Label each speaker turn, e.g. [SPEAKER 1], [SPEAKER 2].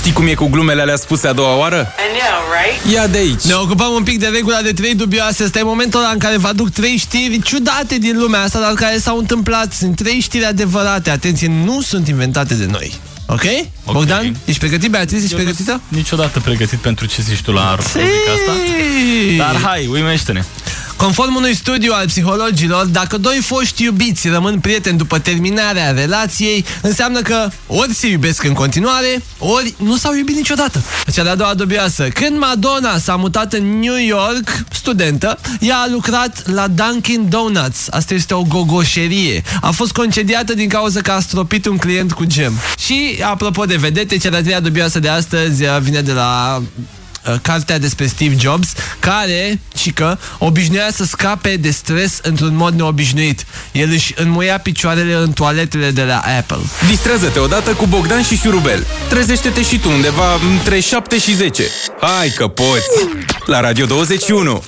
[SPEAKER 1] Știi cum e cu glumele alea spuse a doua oară?
[SPEAKER 2] I know, right?
[SPEAKER 1] Ia de aici!
[SPEAKER 3] Ne ocupăm un pic de regula de trei dubioase. Asta e momentul ăla în care vă aduc trei știri ciudate din lumea asta, dar care s-au întâmplat. Sunt trei știri adevărate. Atenție, nu sunt inventate de noi. Ok? okay. Bogdan, ești pregătit? Beatrice, ești pregătită?
[SPEAKER 4] Niciodată pregătit pentru ce zici tu la rubrica asta. Dar hai, uimește-ne.
[SPEAKER 3] Conform unui studiu al psihologilor, dacă doi foști iubiți rămân prieteni după terminarea relației, înseamnă că ori se iubesc în continuare, ori nu s-au iubit niciodată. Cea de-a doua dubioasă. Când Madonna s-a mutat în New York, studentă, ea a lucrat la Dunkin' Donuts. Asta este o gogoșerie. A fost concediată din cauza că a stropit un client cu gem. Și, apropo de vedete, cea de-a treia dubioasă de astăzi vine de la Uh, cartea despre Steve Jobs, care, cică, obișnuia să scape de stres într-un mod neobișnuit. El își înmuia picioarele în toaletele de la Apple.
[SPEAKER 1] Distrează-te odată cu Bogdan și Șurubel. Trezește-te și tu undeva între 7 și 10. Hai că poți! La Radio 21!